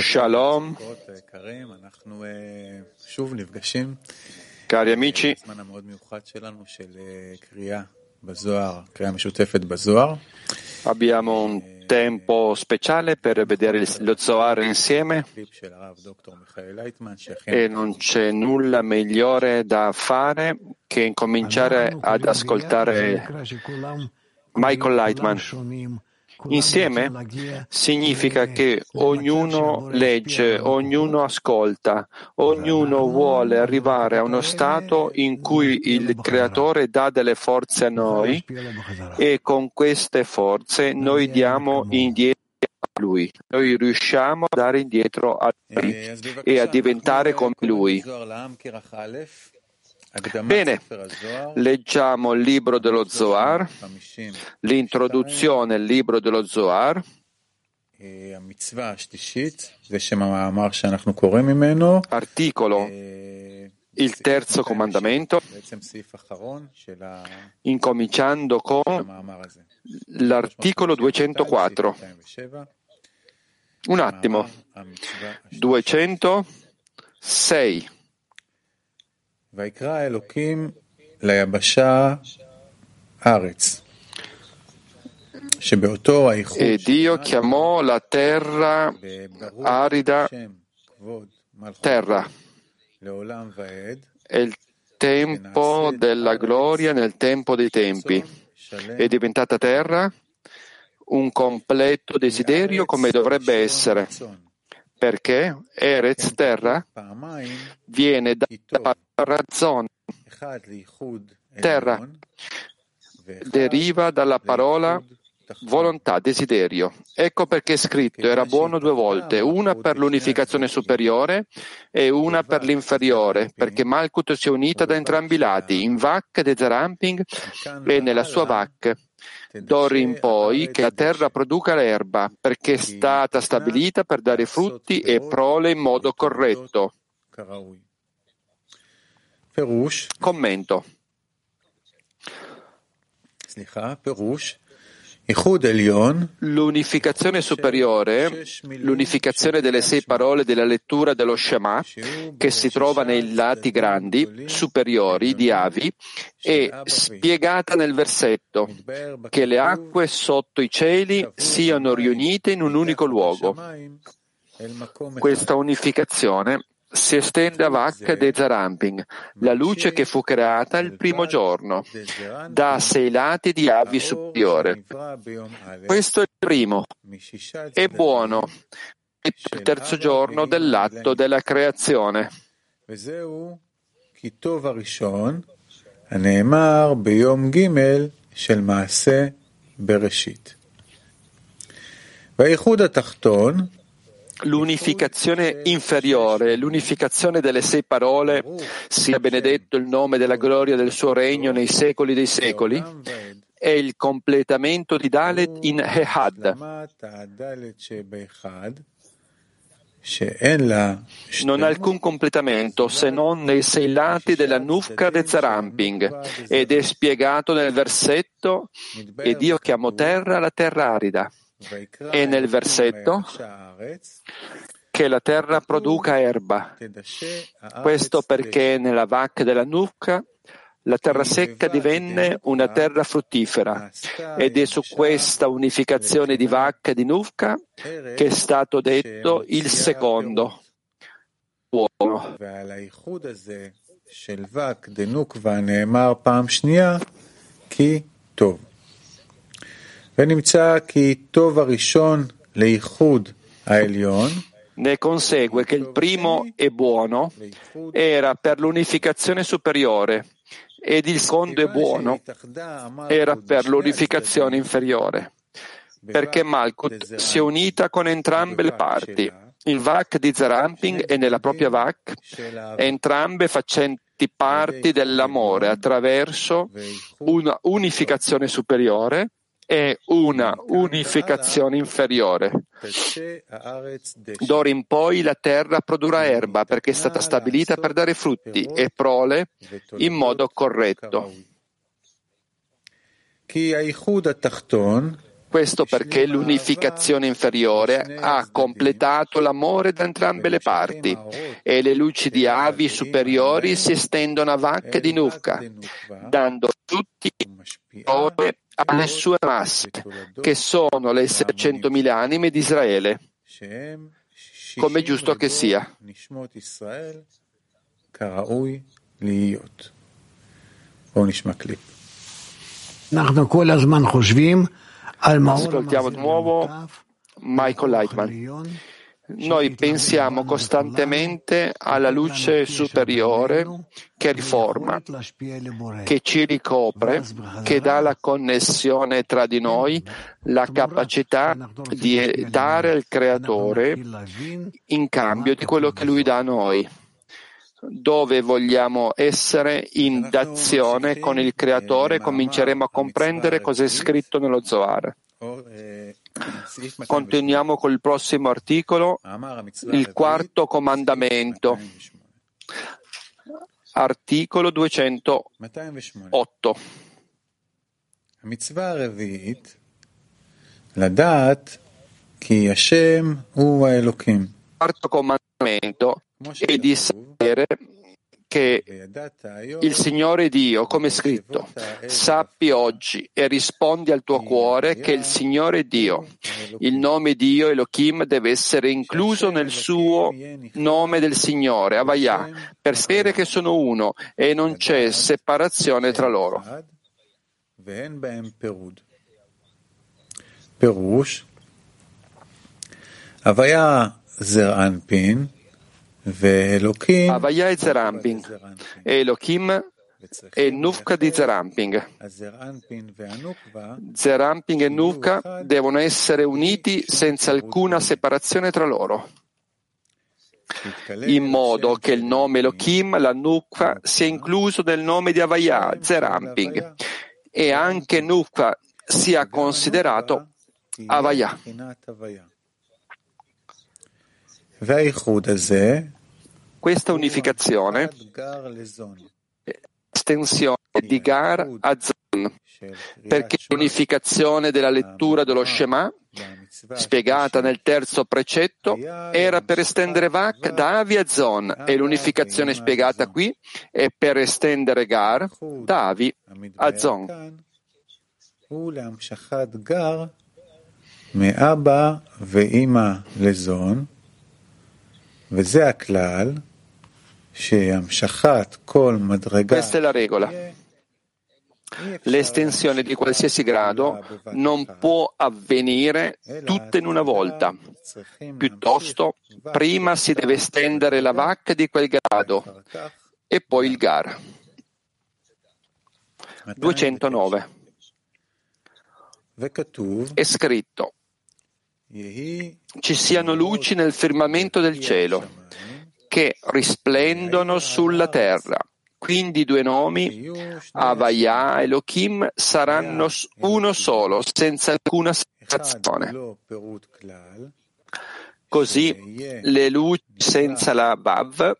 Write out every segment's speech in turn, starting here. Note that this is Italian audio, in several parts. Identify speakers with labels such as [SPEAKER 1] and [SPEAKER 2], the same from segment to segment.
[SPEAKER 1] Shalom. Cari amici, abbiamo un tempo speciale per vedere lo Zohar insieme. e non c'è nulla migliore da fare che incominciare ad ascoltare Michael Lightman. Insieme significa che ognuno legge, ognuno ascolta, ognuno vuole arrivare a uno stato in cui il Creatore dà delle forze a noi e con queste forze noi diamo indietro a lui. Noi riusciamo a dare indietro a lui e a diventare come lui. Bene, leggiamo il libro dello Zohar, l'introduzione al libro dello Zohar. Articolo. Il terzo comandamento, incominciando con l'articolo 204. Un attimo, 206. E Dio chiamò la terra arida terra. È il tempo della gloria nel tempo dei tempi. È diventata terra un completo desiderio come dovrebbe essere perché Erez, terra, viene da
[SPEAKER 2] Razon,
[SPEAKER 1] terra, deriva dalla parola volontà, desiderio. Ecco perché è scritto, era buono due volte, una per l'unificazione superiore e una per l'inferiore, perché Malkut si è unita da entrambi i lati, in Vak de Zaramping e nella sua Vak d'ora in poi che la terra produca l'erba, perché è stata stabilita per dare frutti e prole in modo corretto. Commento. L'unificazione superiore, l'unificazione delle sei parole della lettura dello Shema, che si trova nei lati grandi, superiori di Avi, è spiegata nel versetto, che le acque sotto i cieli siano riunite in un unico luogo. Questa unificazione si estende a Vak ed Ezaramping, la luce che fu creata il primo giorno, da sei lati di Avi superiore.
[SPEAKER 2] שנברא ביום א',
[SPEAKER 1] Questo è il primo,
[SPEAKER 2] משישה
[SPEAKER 1] è
[SPEAKER 2] צדדים,
[SPEAKER 1] buono, è il terzo giorno dell'atto della creazione.
[SPEAKER 2] וזהו כי טוב הראשון, הנאמר ביום ג' של מעשה בראשית. והאיחוד התחתון,
[SPEAKER 1] l'unificazione inferiore, l'unificazione delle sei parole, sia benedetto il nome della gloria del suo regno nei secoli dei secoli, è il completamento di Dalet in Ehad. Non ha alcun completamento se non nei sei lati della Nufka de Zaramping ed è spiegato nel versetto ed io chiamo terra la terra arida e nel
[SPEAKER 2] אלוקים
[SPEAKER 1] versetto
[SPEAKER 2] ליבשה הארץ,
[SPEAKER 1] che la terra produca erba.
[SPEAKER 2] תדשה הארץ
[SPEAKER 1] Questo perché nella vacca della Nufka la terra secca divenne una terra fruttifera ed è su questa unificazione di vacca e di Nufka che è stato detto il secondo uomo.
[SPEAKER 2] ועל האיחוד הזה של וק דנוקבה נאמר פעם שנייה כי טוב.
[SPEAKER 1] ne consegue che il primo e buono era per l'unificazione superiore ed il secondo e buono era per l'unificazione inferiore, perché Malkut si è unita con entrambe le parti, il Vak di Zeramping e nella propria Vak, entrambe facenti parti dell'amore attraverso una unificazione superiore è una unificazione inferiore. D'ora in poi la terra produrrà erba perché è stata stabilita per dare frutti e prole in modo corretto. Questo perché l'unificazione inferiore ha completato l'amore da entrambe le parti e le luci di avi superiori si estendono a vacche di nuca, dando tutti i colore alle sue masse, che sono le 600.000 anime di Israele, come è giusto che sia. Ascoltiamo di nuovo Michael Lightman. Noi pensiamo costantemente alla luce superiore che riforma, che ci ricopre, che dà la connessione tra di noi, la capacità di dare al Creatore in cambio di quello che Lui dà a noi dove vogliamo essere in d'azione con il Creatore, cominceremo a comprendere cosa è scritto nello Zohar. Continuiamo col prossimo articolo, il quarto comandamento, articolo 208. Quarto comandamento è di sapere che il Signore Dio, come scritto, sappi oggi e rispondi al tuo cuore che il Signore Dio, il nome Dio Elohim deve essere incluso nel suo nome del Signore, Avaya, per sapere che sono uno e non c'è separazione tra loro.
[SPEAKER 2] Perush. Avaya Zeranpin
[SPEAKER 1] Avaya e Zeramping, Elohim e Nufka di Zeramping. Zeramping e Nufka devono essere uniti senza alcuna separazione tra loro, in modo che il nome Elohim, la Nufka, sia incluso nel nome di Avaya, Zeramping, e anche Nufka sia considerato Avaya. Questa unificazione, estensione di Gar a Zon, perché l'unificazione della lettura dello Shema, spiegata nel terzo precetto, era per estendere Vak da Avi a Zon e l'unificazione spiegata qui è per estendere Gar da Avi a Zon.
[SPEAKER 2] מאבא ואימא לזון, וזה הכלל
[SPEAKER 1] questa è la regola. L'estensione di qualsiasi grado non può avvenire tutte in una volta. Piuttosto, prima si deve estendere la vacca di quel grado e poi il gar. 209. È scritto ci siano luci nel firmamento del cielo che risplendono sulla terra. Quindi i due nomi, Avaya e Elohim, saranno uno solo, senza alcuna separazione. Così le luci senza la Vav,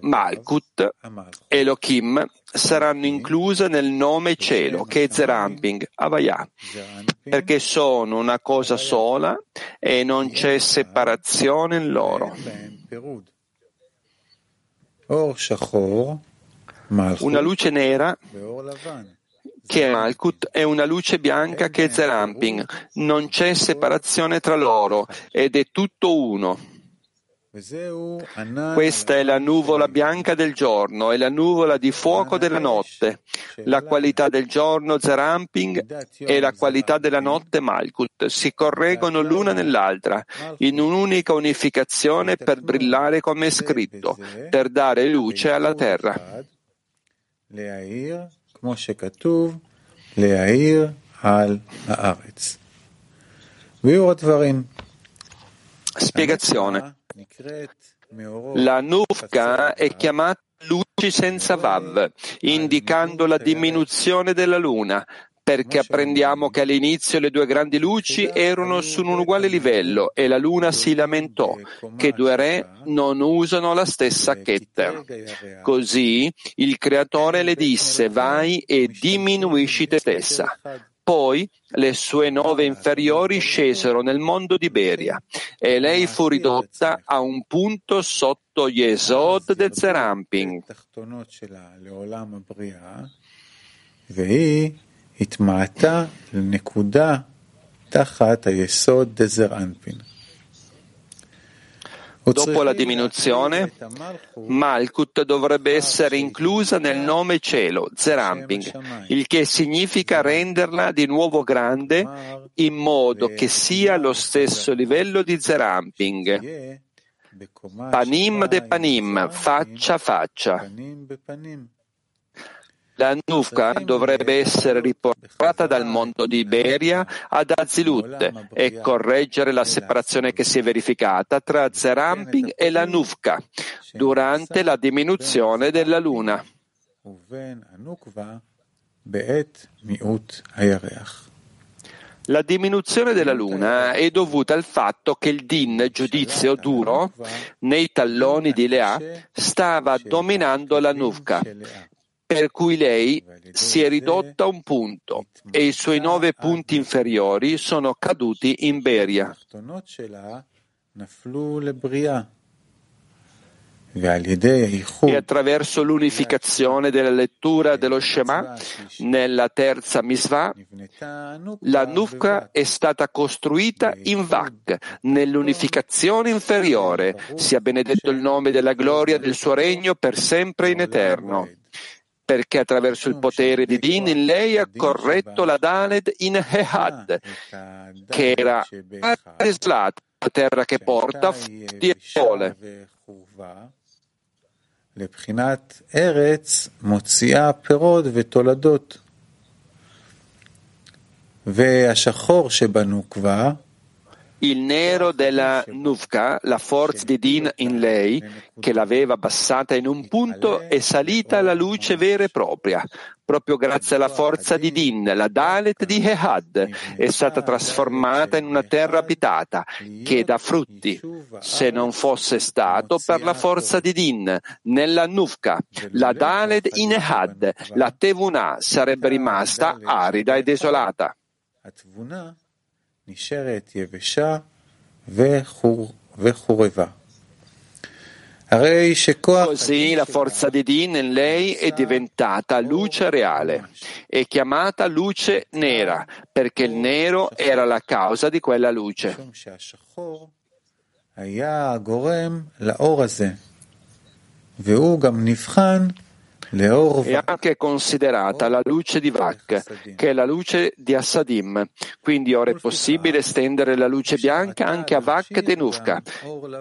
[SPEAKER 1] Malkut, Elohim saranno incluse nel nome cielo, che è Zeramping, Avaya, perché sono una cosa sola e non c'è separazione in loro. Una luce nera che è Malkut è una luce bianca che è Zeramping. Non c'è separazione tra loro ed è tutto uno. Questa è la nuvola bianca del giorno e la nuvola di fuoco della notte. La qualità del giorno Zeramping e la qualità della notte Malkut si correggono l'una nell'altra in un'unica unificazione per brillare come è scritto, per dare luce alla terra.
[SPEAKER 2] כמו שכתוב, להאיר על הארץ. ויהיו הדברים.
[SPEAKER 1] Spiegazione. La Nufka è chiamata luci senza Vav, indicando la diminuzione della luna, perché apprendiamo che all'inizio le due grandi luci erano su un uguale livello e la luna si lamentò che due re non usano la stessa Keter. Così il creatore le disse vai e diminuisci te stessa Poi le sue nove inferiori scesero nel mondo di Beria e lei fu ridotta a un punto sotto Yesod de Zeramping.
[SPEAKER 2] והיא התמעטה לנקודה תחת היסוד דזר אנפין.
[SPEAKER 1] Dopo la diminuzione, Malkut dovrebbe essere inclusa nel nome cielo, Zeramping, il che significa renderla di nuovo grande in modo che sia allo stesso livello di Zeramping. Panim de panim, faccia a faccia. La Nufka dovrebbe essere riportata dal mondo di Iberia ad Azilut e correggere la separazione che si è verificata tra Zeramping e la Nufka durante la diminuzione della luna. La diminuzione della luna è dovuta al fatto che il din, giudizio duro, nei talloni di Lea stava dominando la Nufka per cui lei si è ridotta a un punto e i suoi nove punti inferiori sono caduti in Beria. E attraverso l'unificazione della lettura dello Shema nella terza Misvah, la Nufka è stata costruita in Vak, nell'unificazione inferiore, sia benedetto il nome della gloria del suo regno per sempre in eterno perché attraverso il potere di Din in lei ha corretto la Daled in Ehad, che era Arislat, la terra che porta frutti e sole.
[SPEAKER 2] לבחינת ארץ מוציאה פירות ותולדות. והשחור שבנוקבה
[SPEAKER 1] il nero della Nufka, la forza di Din in lei, che l'aveva abbassata in un punto, è salita alla luce vera e propria. Proprio grazie alla forza di Din, la Dalet di Ehad è stata trasformata in una terra abitata che dà frutti. Se non fosse stato per la forza di Din, nella Nufka, la Dalet in Ehad, la Tevuna sarebbe rimasta arida e desolata.
[SPEAKER 2] נשארת יבשה וחורבה. Così
[SPEAKER 1] la forza di Din in lei è diventata luce reale, è chiamata luce nera, perché il nero era la causa di quella luce.
[SPEAKER 2] והוא גם נבחן
[SPEAKER 1] è anche considerata la luce di Vak, che è la luce di Assadim. Quindi ora è possibile estendere la luce bianca anche a Vak de Nufka,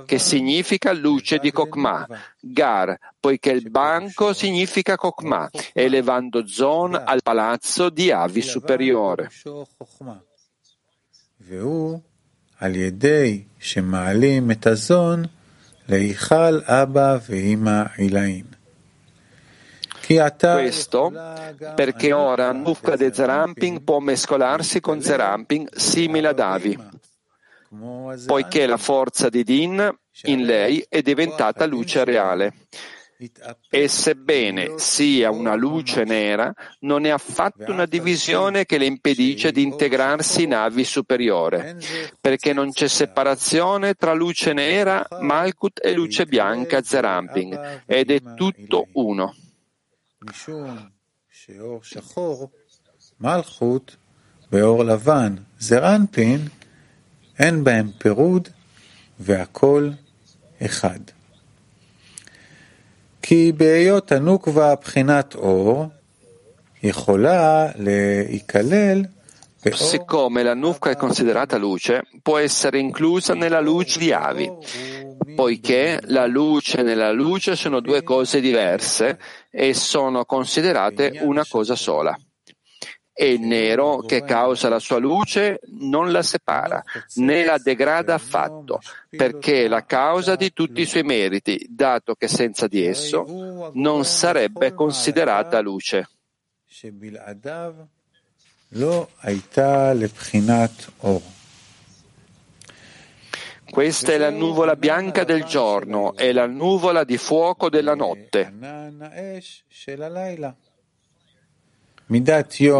[SPEAKER 1] che significa luce di Kokma, Gar, poiché il banco significa Kokma, elevando Zon al palazzo di Avi superiore.
[SPEAKER 2] על ידי שמעלים את הזון להיכל אבא ואמא עילאים.
[SPEAKER 1] Questo perché ora Nufka de Zeramping può mescolarsi con Zeramping simile ad Avi, poiché la forza di Din in lei è diventata luce reale. E sebbene sia una luce nera, non è affatto una divisione che le impedisce di integrarsi in avi superiore, perché non c'è separazione tra luce nera, Malkut e luce bianca, Zeramping, ed è tutto uno.
[SPEAKER 2] כי בהיות הנוקבה בחינת אור, יכולה להיכלל
[SPEAKER 1] Siccome la Nufka è considerata luce, può essere inclusa nella luce di Avi, poiché la luce e nella luce sono due cose diverse e sono considerate una cosa sola. E il nero che causa la sua luce non la separa, né la degrada affatto, perché è la causa di tutti i suoi meriti, dato che senza di esso non sarebbe considerata luce. Questa è la nuvola bianca del giorno e la nuvola di fuoco della notte.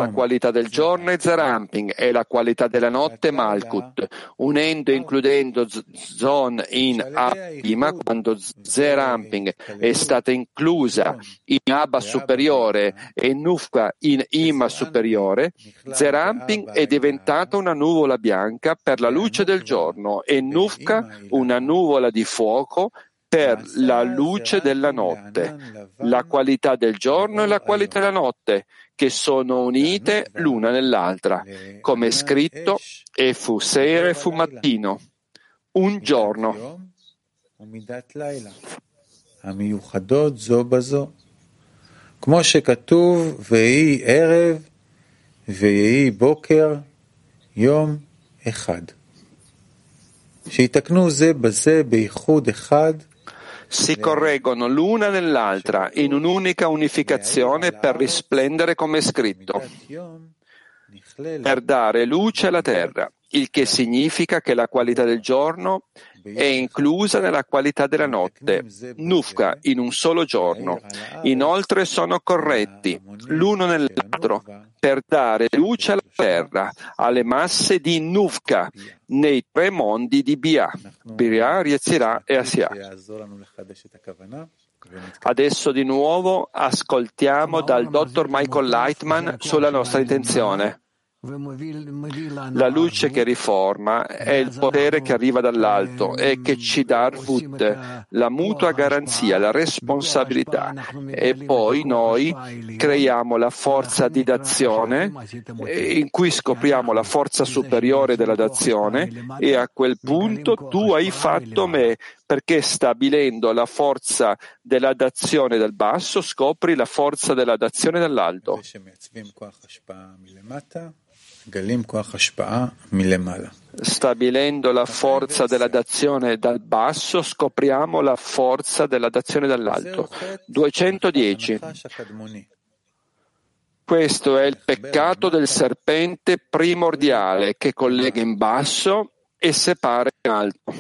[SPEAKER 1] La qualità del giorno è Zeramping e la qualità della notte Malkut, unendo e includendo Zon in Abima quando Zeramping è stata inclusa in Abba superiore e Nufka in Ima superiore, Zeramping è diventata una nuvola bianca per la luce del giorno e Nufka una nuvola di fuoco per la luce della notte, la qualità del giorno e la qualità della notte, che sono unite l'una nell'altra, come è scritto, e fu sera e fu mattino, un giorno.
[SPEAKER 2] כמו שכתוב, ויהי ערב ויהי בוקר, יום אחד. שיתקנו זה בזה בייחוד אחד
[SPEAKER 1] si correggono l'una nell'altra in un'unica unificazione per risplendere come è scritto, per dare luce alla terra, il che significa che la qualità del giorno è inclusa nella qualità della notte, Nufka, in un solo giorno. Inoltre sono corretti l'uno nell'altro per dare luce alla terra, alle masse di Nufka, nei tre mondi di Bia, Biria, Yetzirah e Asia. Adesso di nuovo ascoltiamo dal dottor Michael Lightman sulla nostra intenzione. La luce che riforma è il potere che arriva dall'alto e che ci dà Arvut, la mutua garanzia, la responsabilità. E poi noi creiamo la forza di dazione in cui scopriamo la forza superiore della dazione e a quel punto tu hai fatto me perché stabilendo la forza della dazione dal basso scopri la forza della dazione dall'alto. Stabilendo la forza della dazione dal basso, scopriamo la forza della dazione dall'alto. 210. Questo è il peccato del serpente primordiale che collega in basso e separa in alto.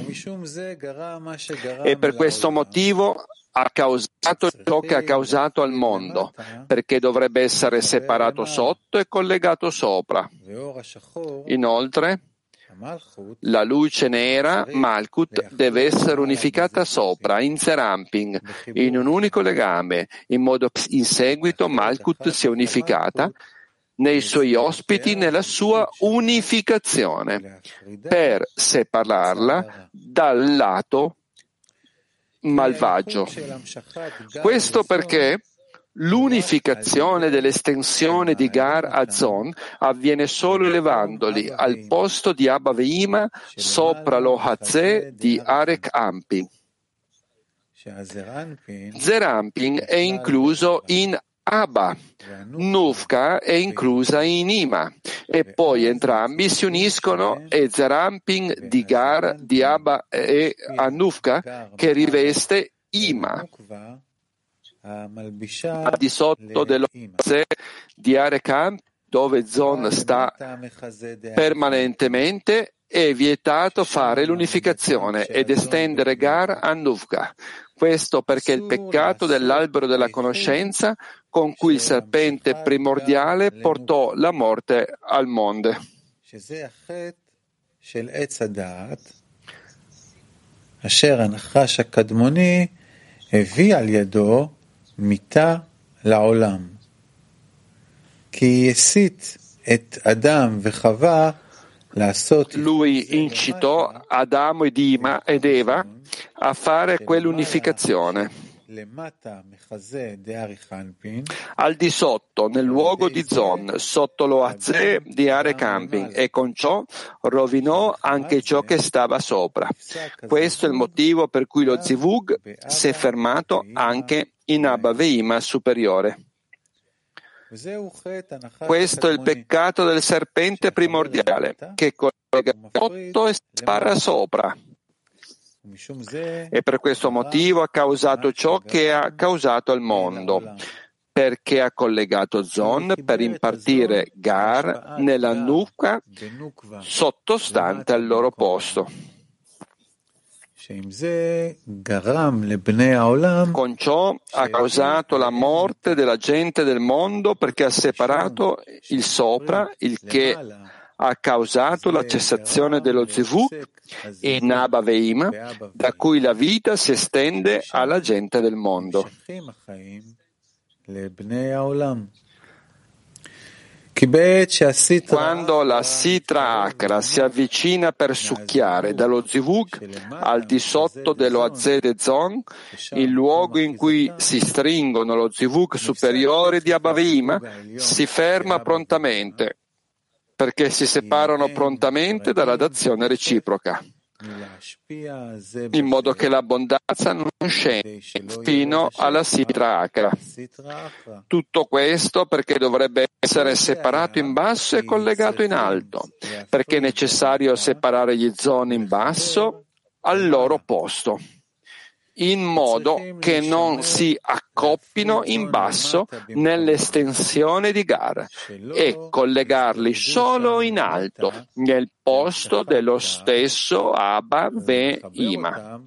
[SPEAKER 1] E per questo motivo ha causato ciò che ha causato al mondo, perché dovrebbe essere separato sotto e collegato sopra. Inoltre, la luce nera, Malkut, deve essere unificata sopra, in Zeramping, in un unico legame, in modo che in seguito Malkut sia unificata nei suoi ospiti nella sua unificazione, per separarla dal lato malvagio. Questo perché l'unificazione dell'estensione di Gar a Zon avviene solo elevandoli al posto di Abba Veima sopra lo Hazeh di Arek Ampin. Zerampin è incluso in Abba, Nufka è inclusa in Ima e poi entrambi si uniscono e Zeramping di Gar di Abba e Anufka che riveste Ima. Al di sotto dello di Arekam dove Zon sta permanentemente è vietato fare l'unificazione ed estendere Gar a Nufka. Questo perché il peccato dell'albero della conoscenza con cui il serpente primordiale portò la morte al mondo.
[SPEAKER 2] אשר הנחש הקדמוני הביא על ידו מיתה לעולם. כי הסית את אדם וחווה
[SPEAKER 1] lui incitò Adamo ed, Ima, ed Eva a fare quell'unificazione. Al di sotto, nel luogo di Zon, sotto lo Azè di Are Camping, e con ciò rovinò anche ciò che stava sopra. Questo è il motivo per cui lo Zivug si è fermato anche in Abba Veima superiore. Questo è il peccato del serpente primordiale che collega sotto e spara sopra. E per questo motivo ha causato ciò che ha causato al mondo, perché ha collegato Zon per impartire Gar nella nuca sottostante al loro posto. Con ciò ha causato la morte della gente del mondo perché ha separato il sopra, il che ha causato la cessazione dello zivuk in Abba Veim, da cui la vita si estende alla gente del mondo. Quando la Sitra Akra si avvicina per succhiare dallo Zivug al di sotto dello Azede Zon, il luogo in cui si stringono lo Zivug superiore di Abavima, si ferma prontamente, perché si separano prontamente dalla dazione reciproca. in modo che l'abbondanza non scenda fino alla sitra acra. Tutto questo perché dovrebbe essere separato in basso e collegato in alto, perché è necessario separare gli zoni in basso al loro posto in modo che non si accoppino in basso nell'estensione di gara e collegarli solo in alto, nel posto dello stesso Abba Ve Ima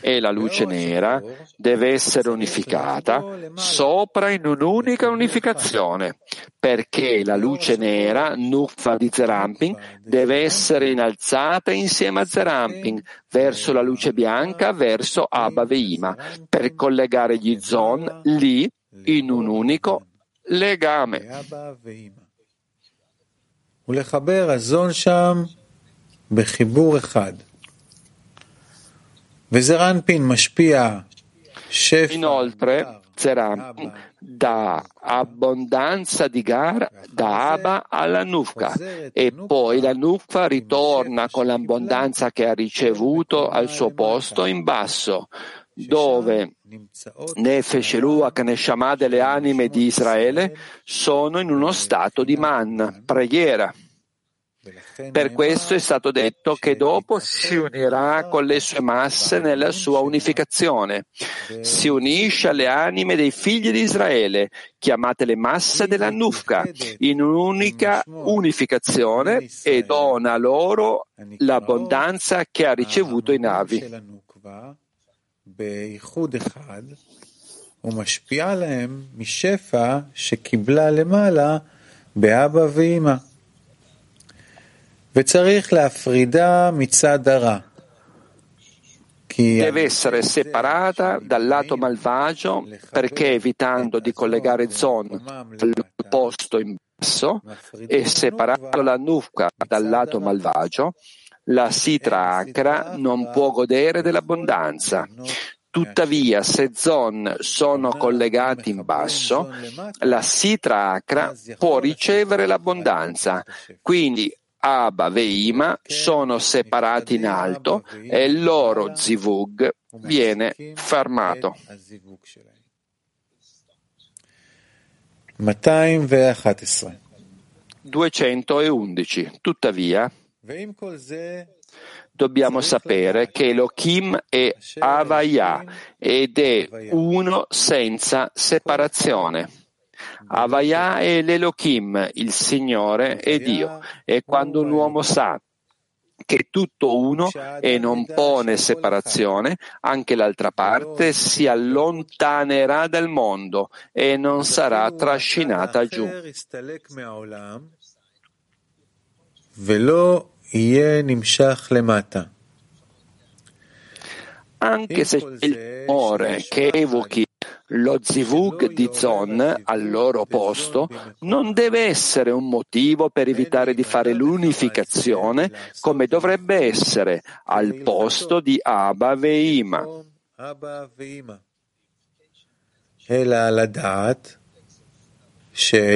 [SPEAKER 1] e la luce nera deve essere unificata sopra in un'unica unificazione, perché la luce nera, Nukfa di Zeramping, deve essere innalzata insieme a Zeramping verso la luce bianca, verso Abba Veima, per collegare gli zon lì in un unico legame. ולחבר הזון שם בחיבור אחד. Inoltre, Zerampin dà abbondanza di Gar da Abba alla Nufka e poi la Nufka ritorna con l'abbondanza che ha ricevuto al suo posto in basso, dove Nefesh Ruach Neshama delle anime di Israele sono in uno stato di man, preghiera. Per questo è stato detto che dopo si unirà con le sue masse nella sua unificazione. Si unisce alle anime dei figli di Israele, chiamate le masse della Nufka, in un'unica unificazione e dona loro l'abbondanza che ha ricevuto in navi. ומשפיע עליהם משפע שקיבלה למעלה באבא ואמא. Deve essere separata dal lato malvagio perché evitando di collegare Zon al posto in basso e separando la Nufka dal lato malvagio, la Sitra Akra non può godere dell'abbondanza. Tuttavia, se zon sono collegati in basso, la Sitra Akra può ricevere l'abbondanza. Quindi Abba e Ima sono separati in alto e il loro zivug viene fermato. 211. Tuttavia, dobbiamo sapere che Elohim è Avaya ed è uno senza separazione. Avaya è l'Elohim, il Signore è Dio. E quando un uomo sa che è tutto uno e non pone separazione, anche l'altra parte si allontanerà dal mondo e non sarà trascinata giù. Anche se il timore che evochi lo zivug di Zon al loro posto non deve essere un motivo per evitare di fare l'unificazione come dovrebbe essere al posto di Abba Veima.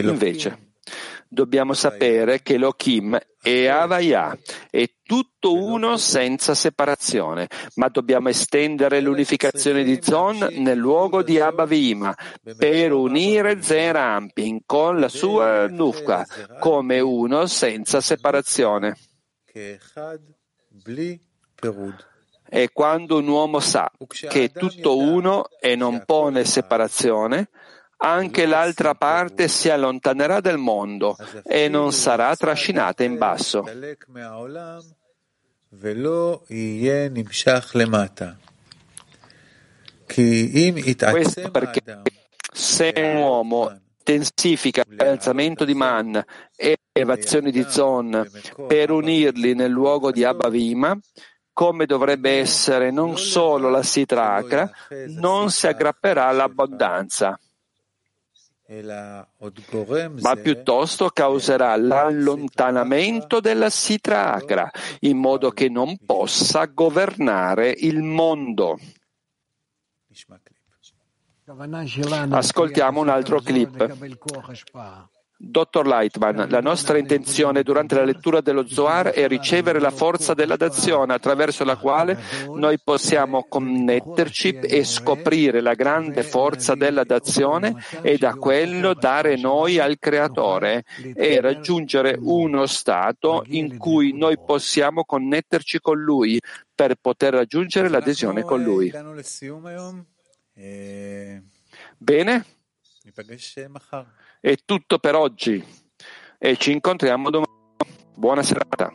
[SPEAKER 1] Invece, dobbiamo sapere che Elohim è Avaya, è tutto uno senza separazione, ma dobbiamo estendere l'unificazione di Zon nel luogo di Abba Vima per unire Zerampin con la sua Nufka come uno senza separazione. E quando un uomo sa che è tutto uno e non pone separazione, anche l'altra parte si allontanerà del mondo e non sarà trascinata in basso. Questo perché se un uomo intensifica l'alzamento di Man. e elevazioni di Zon per unirli nel luogo di Abavima, come dovrebbe essere non solo la Sitra Akra, non si aggrapperà all'abbondanza, ma piuttosto causerà l'allontanamento della Sitra Akra, in modo che non possa governare il mondo. Ascoltiamo un altro clip. Dottor Lightman, la nostra intenzione durante la lettura dello Zohar è ricevere la forza della dazione attraverso la quale noi possiamo connetterci e scoprire la grande forza della dazione e da quello dare noi al Creatore e raggiungere uno stato in cui noi possiamo connetterci con Lui per poter raggiungere l'adesione con Lui. Bene? È tutto per oggi e ci incontriamo domani. Buona serata.